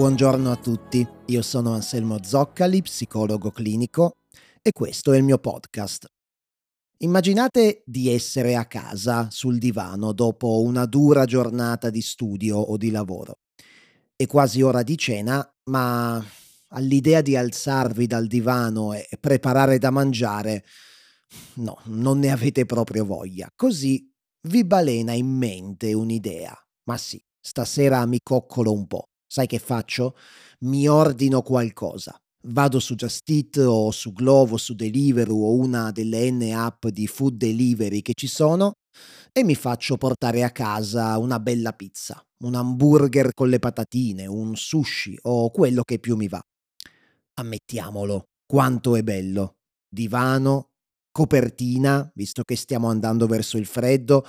Buongiorno a tutti, io sono Anselmo Zoccali, psicologo clinico e questo è il mio podcast. Immaginate di essere a casa sul divano dopo una dura giornata di studio o di lavoro. È quasi ora di cena, ma all'idea di alzarvi dal divano e preparare da mangiare, no, non ne avete proprio voglia. Così vi balena in mente un'idea. Ma sì, stasera mi coccolo un po'. Sai che faccio? Mi ordino qualcosa. Vado su Just Eat o su Glovo, su Deliveroo o una delle N app di food delivery che ci sono e mi faccio portare a casa una bella pizza, un hamburger con le patatine, un sushi o quello che più mi va. Ammettiamolo, quanto è bello. Divano, copertina, visto che stiamo andando verso il freddo,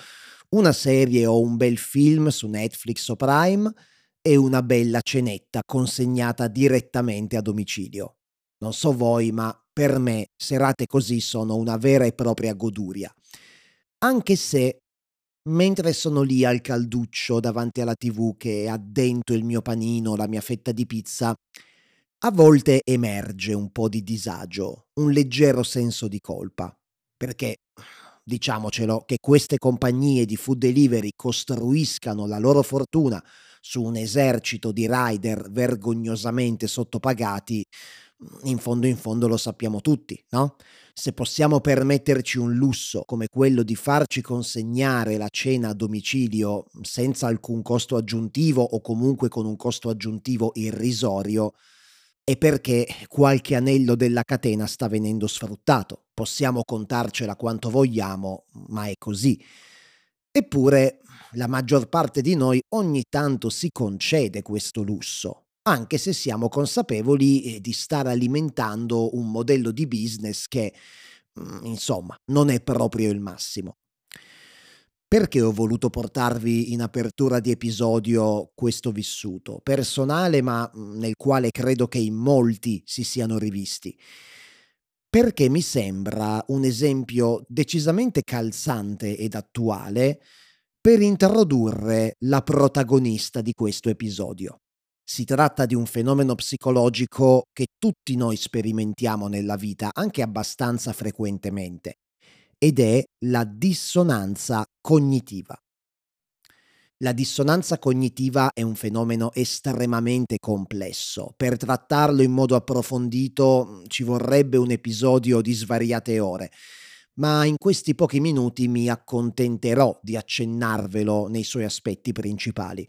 una serie o un bel film su Netflix o Prime e una bella cenetta consegnata direttamente a domicilio. Non so voi, ma per me serate così sono una vera e propria goduria. Anche se, mentre sono lì al calduccio davanti alla tv che addento il mio panino, la mia fetta di pizza, a volte emerge un po' di disagio, un leggero senso di colpa, perché diciamocelo che queste compagnie di food delivery costruiscano la loro fortuna su un esercito di rider vergognosamente sottopagati, in fondo in fondo lo sappiamo tutti, no? Se possiamo permetterci un lusso come quello di farci consegnare la cena a domicilio senza alcun costo aggiuntivo o comunque con un costo aggiuntivo irrisorio, è perché qualche anello della catena sta venendo sfruttato. Possiamo contarcela quanto vogliamo, ma è così. Eppure la maggior parte di noi ogni tanto si concede questo lusso, anche se siamo consapevoli eh, di stare alimentando un modello di business che, mm, insomma, non è proprio il massimo. Perché ho voluto portarvi in apertura di episodio questo vissuto, personale ma mm, nel quale credo che in molti si siano rivisti? Perché mi sembra un esempio decisamente calzante ed attuale per introdurre la protagonista di questo episodio. Si tratta di un fenomeno psicologico che tutti noi sperimentiamo nella vita, anche abbastanza frequentemente ed è la dissonanza cognitiva. La dissonanza cognitiva è un fenomeno estremamente complesso. Per trattarlo in modo approfondito ci vorrebbe un episodio di svariate ore, ma in questi pochi minuti mi accontenterò di accennarvelo nei suoi aspetti principali,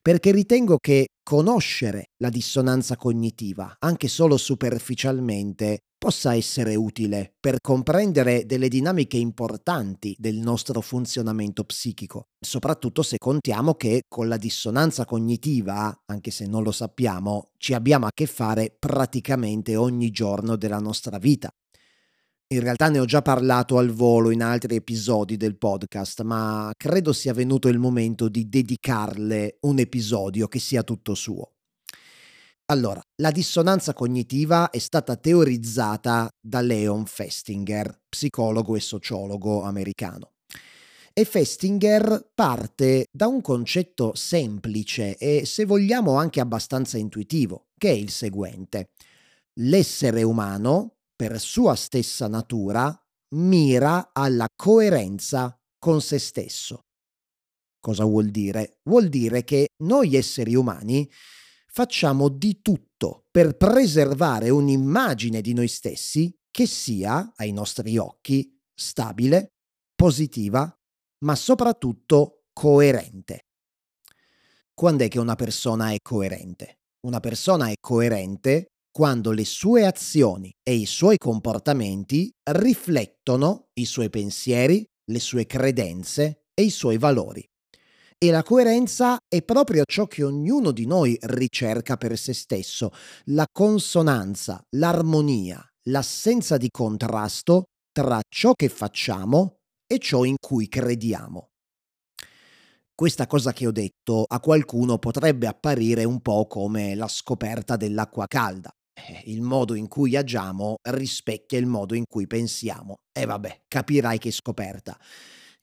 perché ritengo che conoscere la dissonanza cognitiva, anche solo superficialmente, possa essere utile per comprendere delle dinamiche importanti del nostro funzionamento psichico, soprattutto se contiamo che con la dissonanza cognitiva, anche se non lo sappiamo, ci abbiamo a che fare praticamente ogni giorno della nostra vita. In realtà ne ho già parlato al volo in altri episodi del podcast, ma credo sia venuto il momento di dedicarle un episodio che sia tutto suo. Allora, la dissonanza cognitiva è stata teorizzata da Leon Festinger, psicologo e sociologo americano. E Festinger parte da un concetto semplice e, se vogliamo, anche abbastanza intuitivo, che è il seguente. L'essere umano, per sua stessa natura, mira alla coerenza con se stesso. Cosa vuol dire? Vuol dire che noi esseri umani facciamo di tutto per preservare un'immagine di noi stessi che sia, ai nostri occhi, stabile, positiva, ma soprattutto coerente. Quando è che una persona è coerente? Una persona è coerente quando le sue azioni e i suoi comportamenti riflettono i suoi pensieri, le sue credenze e i suoi valori. E la coerenza è proprio ciò che ognuno di noi ricerca per se stesso, la consonanza, l'armonia, l'assenza di contrasto tra ciò che facciamo e ciò in cui crediamo. Questa cosa che ho detto a qualcuno potrebbe apparire un po' come la scoperta dell'acqua calda. Eh, il modo in cui agiamo rispecchia il modo in cui pensiamo. E vabbè, capirai che scoperta.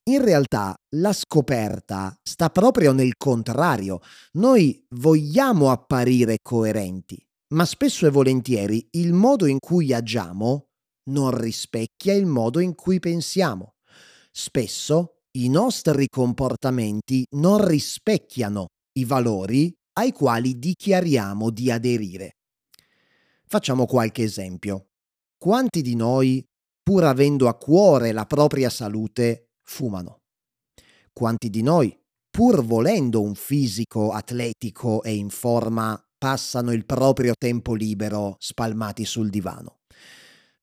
In realtà la scoperta sta proprio nel contrario. Noi vogliamo apparire coerenti, ma spesso e volentieri il modo in cui agiamo non rispecchia il modo in cui pensiamo. Spesso i nostri comportamenti non rispecchiano i valori ai quali dichiariamo di aderire. Facciamo qualche esempio. Quanti di noi, pur avendo a cuore la propria salute, fumano? Quanti di noi, pur volendo un fisico atletico e in forma, passano il proprio tempo libero spalmati sul divano?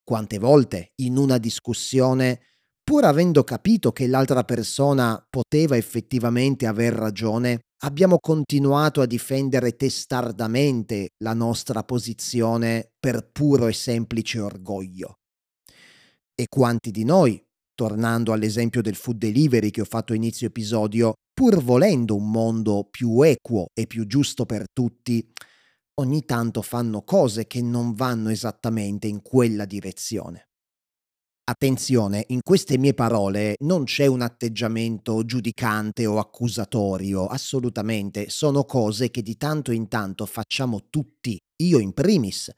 Quante volte in una discussione, pur avendo capito che l'altra persona poteva effettivamente aver ragione, abbiamo continuato a difendere testardamente la nostra posizione per puro e semplice orgoglio. E quanti di noi, tornando all'esempio del food delivery che ho fatto inizio episodio, pur volendo un mondo più equo e più giusto per tutti, ogni tanto fanno cose che non vanno esattamente in quella direzione. Attenzione, in queste mie parole non c'è un atteggiamento giudicante o accusatorio, assolutamente, sono cose che di tanto in tanto facciamo tutti, io in primis.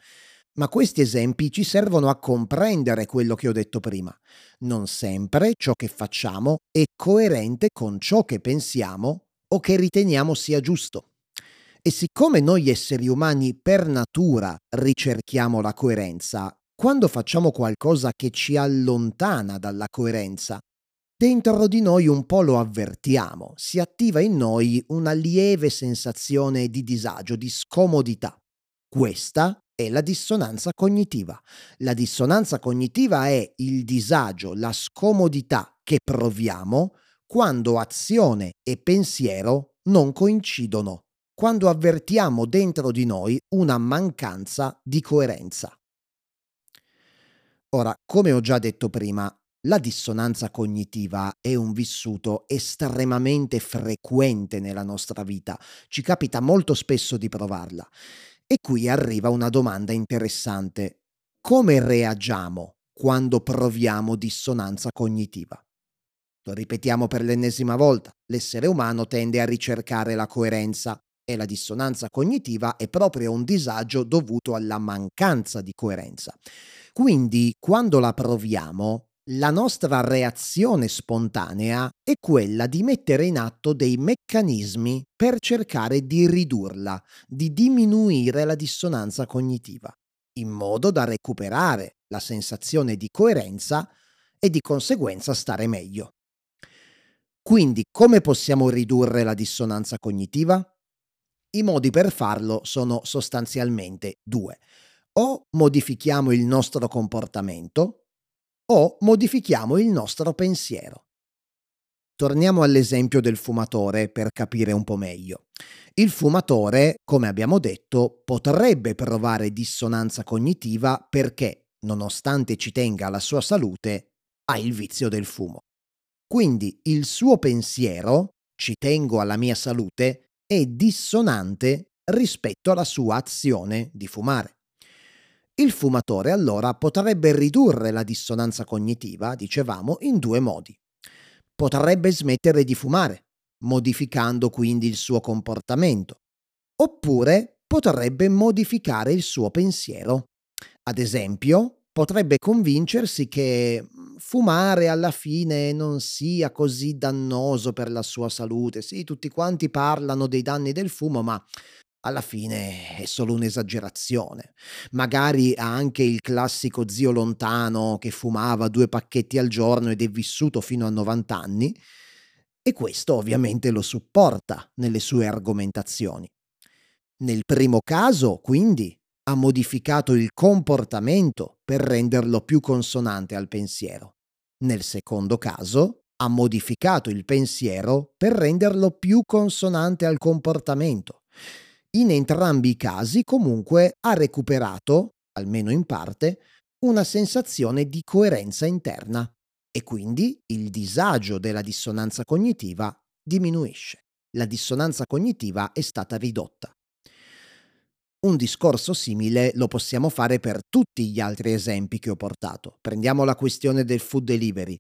Ma questi esempi ci servono a comprendere quello che ho detto prima. Non sempre ciò che facciamo è coerente con ciò che pensiamo o che riteniamo sia giusto. E siccome noi esseri umani per natura ricerchiamo la coerenza, quando facciamo qualcosa che ci allontana dalla coerenza, dentro di noi un po' lo avvertiamo, si attiva in noi una lieve sensazione di disagio, di scomodità. Questa è la dissonanza cognitiva. La dissonanza cognitiva è il disagio, la scomodità che proviamo quando azione e pensiero non coincidono quando avvertiamo dentro di noi una mancanza di coerenza. Ora, come ho già detto prima, la dissonanza cognitiva è un vissuto estremamente frequente nella nostra vita, ci capita molto spesso di provarla. E qui arriva una domanda interessante. Come reagiamo quando proviamo dissonanza cognitiva? Lo ripetiamo per l'ennesima volta, l'essere umano tende a ricercare la coerenza, e la dissonanza cognitiva è proprio un disagio dovuto alla mancanza di coerenza. Quindi, quando la proviamo, la nostra reazione spontanea è quella di mettere in atto dei meccanismi per cercare di ridurla, di diminuire la dissonanza cognitiva, in modo da recuperare la sensazione di coerenza e di conseguenza stare meglio. Quindi come possiamo ridurre la dissonanza cognitiva? I modi per farlo sono sostanzialmente due. O modifichiamo il nostro comportamento o modifichiamo il nostro pensiero. Torniamo all'esempio del fumatore per capire un po' meglio. Il fumatore, come abbiamo detto, potrebbe provare dissonanza cognitiva perché, nonostante ci tenga alla sua salute, ha il vizio del fumo. Quindi il suo pensiero, ci tengo alla mia salute, è dissonante rispetto alla sua azione di fumare. Il fumatore allora potrebbe ridurre la dissonanza cognitiva, dicevamo, in due modi. Potrebbe smettere di fumare, modificando quindi il suo comportamento, oppure potrebbe modificare il suo pensiero. Ad esempio, potrebbe convincersi che fumare alla fine non sia così dannoso per la sua salute. Sì, tutti quanti parlano dei danni del fumo, ma alla fine è solo un'esagerazione. Magari ha anche il classico zio lontano che fumava due pacchetti al giorno ed è vissuto fino a 90 anni e questo ovviamente lo supporta nelle sue argomentazioni. Nel primo caso, quindi, ha modificato il comportamento per renderlo più consonante al pensiero. Nel secondo caso, ha modificato il pensiero per renderlo più consonante al comportamento. In entrambi i casi, comunque, ha recuperato, almeno in parte, una sensazione di coerenza interna e quindi il disagio della dissonanza cognitiva diminuisce. La dissonanza cognitiva è stata ridotta. Un discorso simile lo possiamo fare per tutti gli altri esempi che ho portato. Prendiamo la questione del food delivery.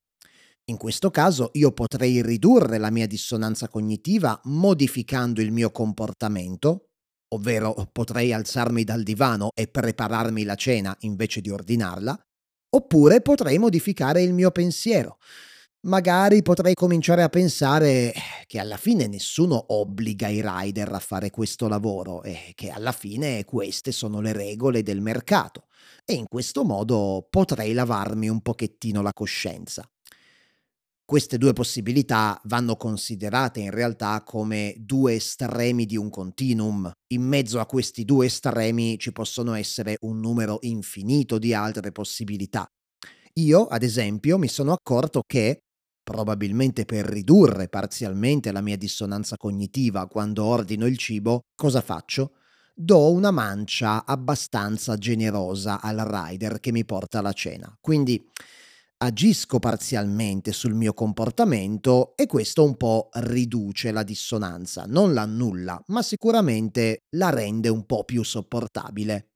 In questo caso io potrei ridurre la mia dissonanza cognitiva modificando il mio comportamento, ovvero potrei alzarmi dal divano e prepararmi la cena invece di ordinarla, oppure potrei modificare il mio pensiero. Magari potrei cominciare a pensare che alla fine nessuno obbliga i rider a fare questo lavoro e che alla fine queste sono le regole del mercato e in questo modo potrei lavarmi un pochettino la coscienza. Queste due possibilità vanno considerate in realtà come due estremi di un continuum. In mezzo a questi due estremi ci possono essere un numero infinito di altre possibilità. Io, ad esempio, mi sono accorto che, probabilmente per ridurre parzialmente la mia dissonanza cognitiva quando ordino il cibo, cosa faccio? Do una mancia abbastanza generosa al rider che mi porta alla cena. Quindi agisco parzialmente sul mio comportamento e questo un po' riduce la dissonanza, non l'annulla, ma sicuramente la rende un po' più sopportabile.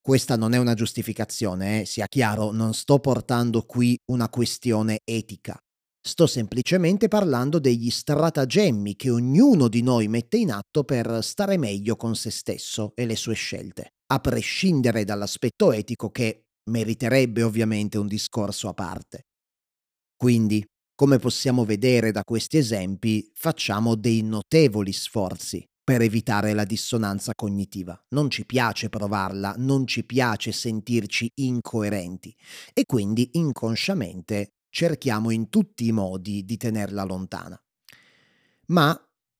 Questa non è una giustificazione, eh? sia chiaro, non sto portando qui una questione etica. Sto semplicemente parlando degli stratagemmi che ognuno di noi mette in atto per stare meglio con se stesso e le sue scelte, a prescindere dall'aspetto etico che meriterebbe ovviamente un discorso a parte. Quindi, come possiamo vedere da questi esempi, facciamo dei notevoli sforzi per evitare la dissonanza cognitiva. Non ci piace provarla, non ci piace sentirci incoerenti e quindi inconsciamente cerchiamo in tutti i modi di tenerla lontana. Ma,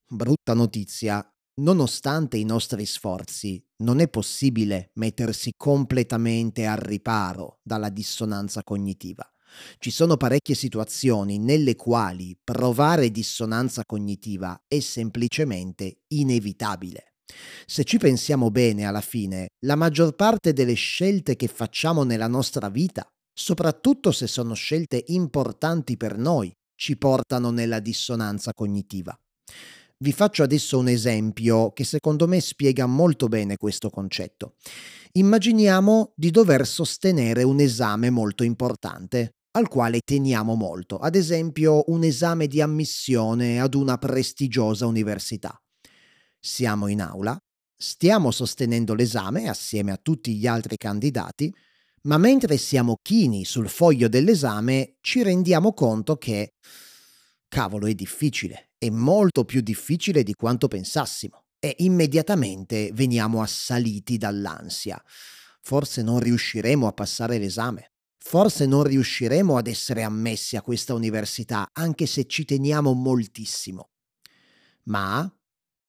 brutta notizia, Nonostante i nostri sforzi, non è possibile mettersi completamente al riparo dalla dissonanza cognitiva. Ci sono parecchie situazioni nelle quali provare dissonanza cognitiva è semplicemente inevitabile. Se ci pensiamo bene alla fine, la maggior parte delle scelte che facciamo nella nostra vita, soprattutto se sono scelte importanti per noi, ci portano nella dissonanza cognitiva. Vi faccio adesso un esempio che secondo me spiega molto bene questo concetto. Immaginiamo di dover sostenere un esame molto importante, al quale teniamo molto, ad esempio un esame di ammissione ad una prestigiosa università. Siamo in aula, stiamo sostenendo l'esame assieme a tutti gli altri candidati, ma mentre siamo chini sul foglio dell'esame ci rendiamo conto che, cavolo, è difficile, è molto più difficile di quanto pensassimo e immediatamente veniamo assaliti dall'ansia. Forse non riusciremo a passare l'esame. Forse non riusciremo ad essere ammessi a questa università, anche se ci teniamo moltissimo. Ma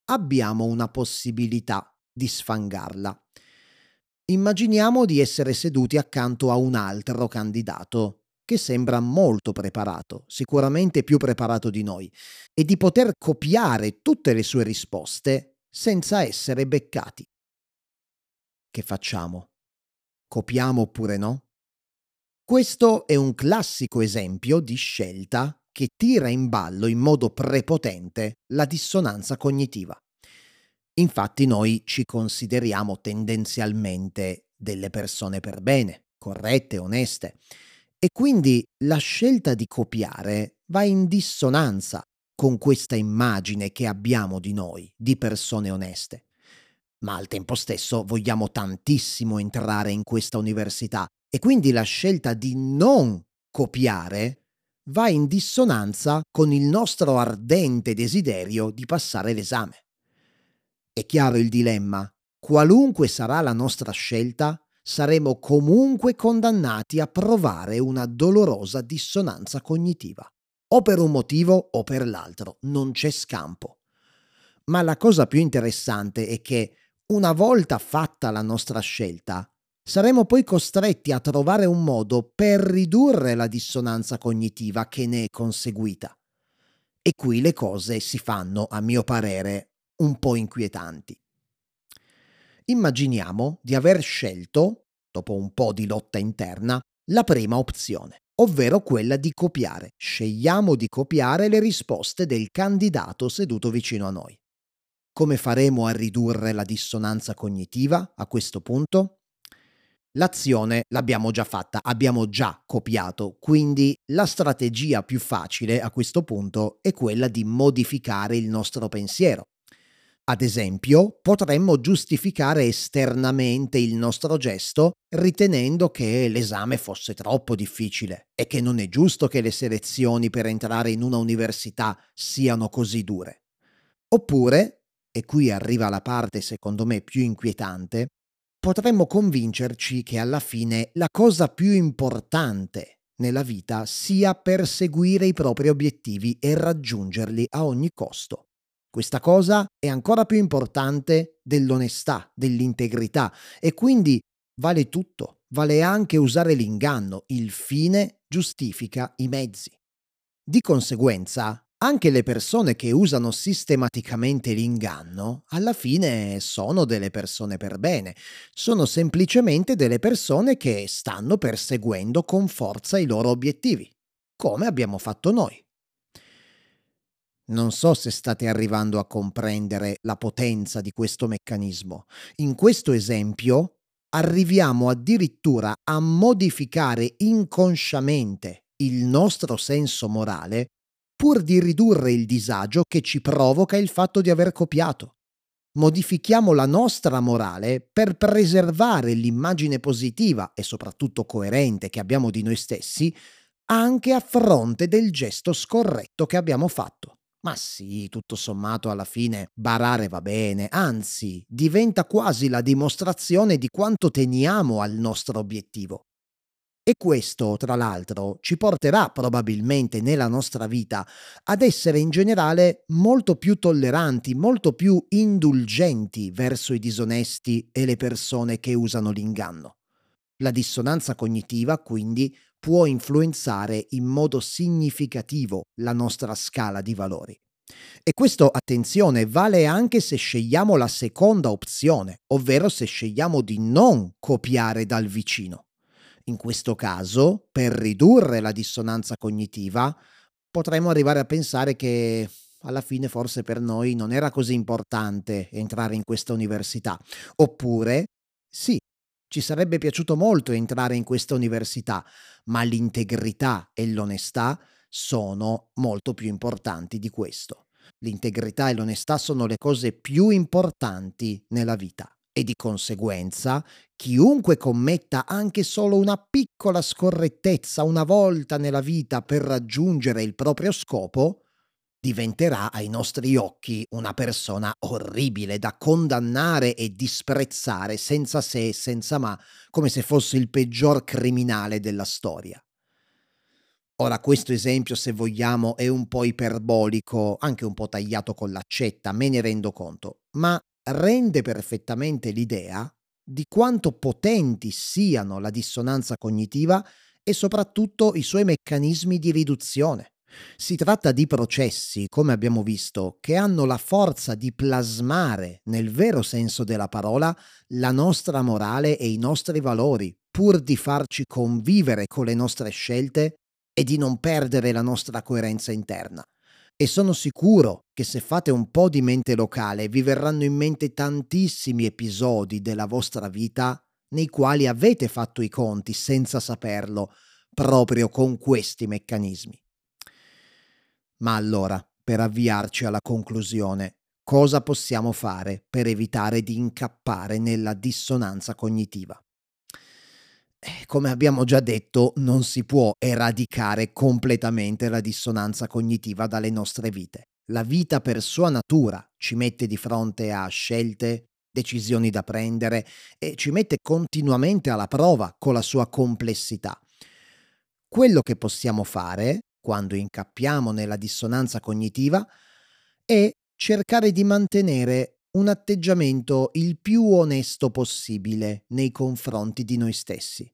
abbiamo una possibilità di sfangarla. Immaginiamo di essere seduti accanto a un altro candidato che sembra molto preparato, sicuramente più preparato di noi, e di poter copiare tutte le sue risposte senza essere beccati. Che facciamo? Copiamo oppure no? Questo è un classico esempio di scelta che tira in ballo in modo prepotente la dissonanza cognitiva. Infatti noi ci consideriamo tendenzialmente delle persone per bene, corrette, oneste, e quindi la scelta di copiare va in dissonanza con questa immagine che abbiamo di noi, di persone oneste. Ma al tempo stesso vogliamo tantissimo entrare in questa università e quindi la scelta di non copiare va in dissonanza con il nostro ardente desiderio di passare l'esame. È chiaro il dilemma? Qualunque sarà la nostra scelta, saremo comunque condannati a provare una dolorosa dissonanza cognitiva. O per un motivo o per l'altro, non c'è scampo. Ma la cosa più interessante è che, una volta fatta la nostra scelta, saremo poi costretti a trovare un modo per ridurre la dissonanza cognitiva che ne è conseguita. E qui le cose si fanno, a mio parere, un po' inquietanti. Immaginiamo di aver scelto, dopo un po' di lotta interna, la prima opzione, ovvero quella di copiare. Scegliamo di copiare le risposte del candidato seduto vicino a noi. Come faremo a ridurre la dissonanza cognitiva a questo punto? L'azione l'abbiamo già fatta, abbiamo già copiato, quindi la strategia più facile a questo punto è quella di modificare il nostro pensiero. Ad esempio, potremmo giustificare esternamente il nostro gesto ritenendo che l'esame fosse troppo difficile e che non è giusto che le selezioni per entrare in una università siano così dure. Oppure, e qui arriva la parte secondo me più inquietante, potremmo convincerci che alla fine la cosa più importante nella vita sia perseguire i propri obiettivi e raggiungerli a ogni costo. Questa cosa è ancora più importante dell'onestà, dell'integrità e quindi vale tutto, vale anche usare l'inganno, il fine giustifica i mezzi. Di conseguenza, anche le persone che usano sistematicamente l'inganno, alla fine sono delle persone per bene, sono semplicemente delle persone che stanno perseguendo con forza i loro obiettivi, come abbiamo fatto noi. Non so se state arrivando a comprendere la potenza di questo meccanismo. In questo esempio arriviamo addirittura a modificare inconsciamente il nostro senso morale pur di ridurre il disagio che ci provoca il fatto di aver copiato. Modifichiamo la nostra morale per preservare l'immagine positiva e soprattutto coerente che abbiamo di noi stessi anche a fronte del gesto scorretto che abbiamo fatto. Ma sì, tutto sommato alla fine barare va bene, anzi diventa quasi la dimostrazione di quanto teniamo al nostro obiettivo. E questo, tra l'altro, ci porterà probabilmente nella nostra vita ad essere in generale molto più tolleranti, molto più indulgenti verso i disonesti e le persone che usano l'inganno. La dissonanza cognitiva, quindi, può influenzare in modo significativo la nostra scala di valori. E questo, attenzione, vale anche se scegliamo la seconda opzione, ovvero se scegliamo di non copiare dal vicino. In questo caso, per ridurre la dissonanza cognitiva, potremmo arrivare a pensare che alla fine forse per noi non era così importante entrare in questa università. Oppure, sì, ci sarebbe piaciuto molto entrare in questa università, ma l'integrità e l'onestà sono molto più importanti di questo. L'integrità e l'onestà sono le cose più importanti nella vita e di conseguenza chiunque commetta anche solo una piccola scorrettezza una volta nella vita per raggiungere il proprio scopo, diventerà ai nostri occhi una persona orribile da condannare e disprezzare senza se e senza ma, come se fosse il peggior criminale della storia. Ora questo esempio, se vogliamo, è un po' iperbolico, anche un po' tagliato con l'accetta, me ne rendo conto, ma rende perfettamente l'idea di quanto potenti siano la dissonanza cognitiva e soprattutto i suoi meccanismi di riduzione. Si tratta di processi, come abbiamo visto, che hanno la forza di plasmare, nel vero senso della parola, la nostra morale e i nostri valori, pur di farci convivere con le nostre scelte e di non perdere la nostra coerenza interna. E sono sicuro che se fate un po' di mente locale vi verranno in mente tantissimi episodi della vostra vita nei quali avete fatto i conti senza saperlo, proprio con questi meccanismi. Ma allora, per avviarci alla conclusione, cosa possiamo fare per evitare di incappare nella dissonanza cognitiva? Eh, come abbiamo già detto, non si può eradicare completamente la dissonanza cognitiva dalle nostre vite. La vita per sua natura ci mette di fronte a scelte, decisioni da prendere e ci mette continuamente alla prova con la sua complessità. Quello che possiamo fare, quando incappiamo nella dissonanza cognitiva, è cercare di mantenere un atteggiamento il più onesto possibile nei confronti di noi stessi.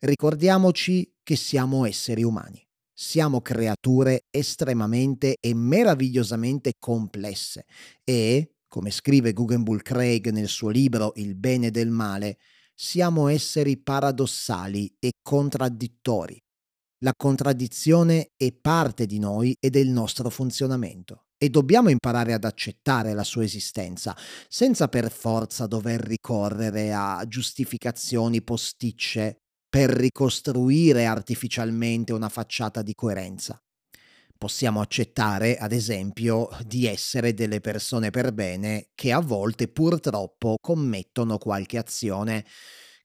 Ricordiamoci che siamo esseri umani. Siamo creature estremamente e meravigliosamente complesse e, come scrive Guggenbull Craig nel suo libro Il bene del male, siamo esseri paradossali e contraddittori. La contraddizione è parte di noi e del nostro funzionamento. e dobbiamo imparare ad accettare la sua esistenza, senza per forza dover ricorrere a giustificazioni posticce per ricostruire artificialmente una facciata di coerenza. Possiamo accettare, ad esempio, di essere delle persone per bene che a volte purtroppo commettono qualche azione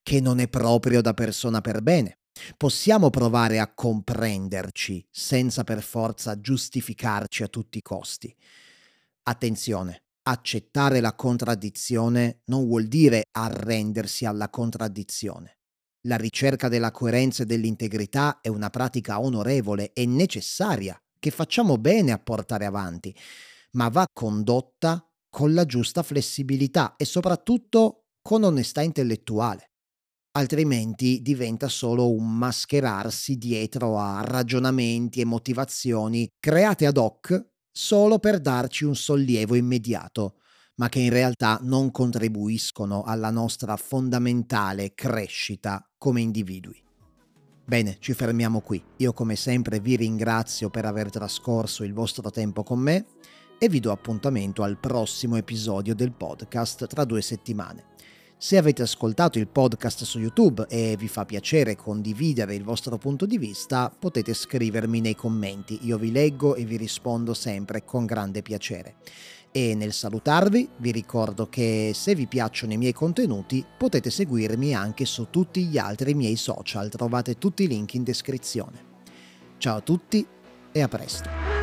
che non è proprio da persona per bene. Possiamo provare a comprenderci senza per forza giustificarci a tutti i costi. Attenzione, accettare la contraddizione non vuol dire arrendersi alla contraddizione. La ricerca della coerenza e dell'integrità è una pratica onorevole e necessaria che facciamo bene a portare avanti, ma va condotta con la giusta flessibilità e soprattutto con onestà intellettuale altrimenti diventa solo un mascherarsi dietro a ragionamenti e motivazioni create ad hoc solo per darci un sollievo immediato, ma che in realtà non contribuiscono alla nostra fondamentale crescita come individui. Bene, ci fermiamo qui. Io come sempre vi ringrazio per aver trascorso il vostro tempo con me e vi do appuntamento al prossimo episodio del podcast tra due settimane. Se avete ascoltato il podcast su YouTube e vi fa piacere condividere il vostro punto di vista, potete scrivermi nei commenti, io vi leggo e vi rispondo sempre con grande piacere. E nel salutarvi vi ricordo che se vi piacciono i miei contenuti potete seguirmi anche su tutti gli altri miei social, trovate tutti i link in descrizione. Ciao a tutti e a presto.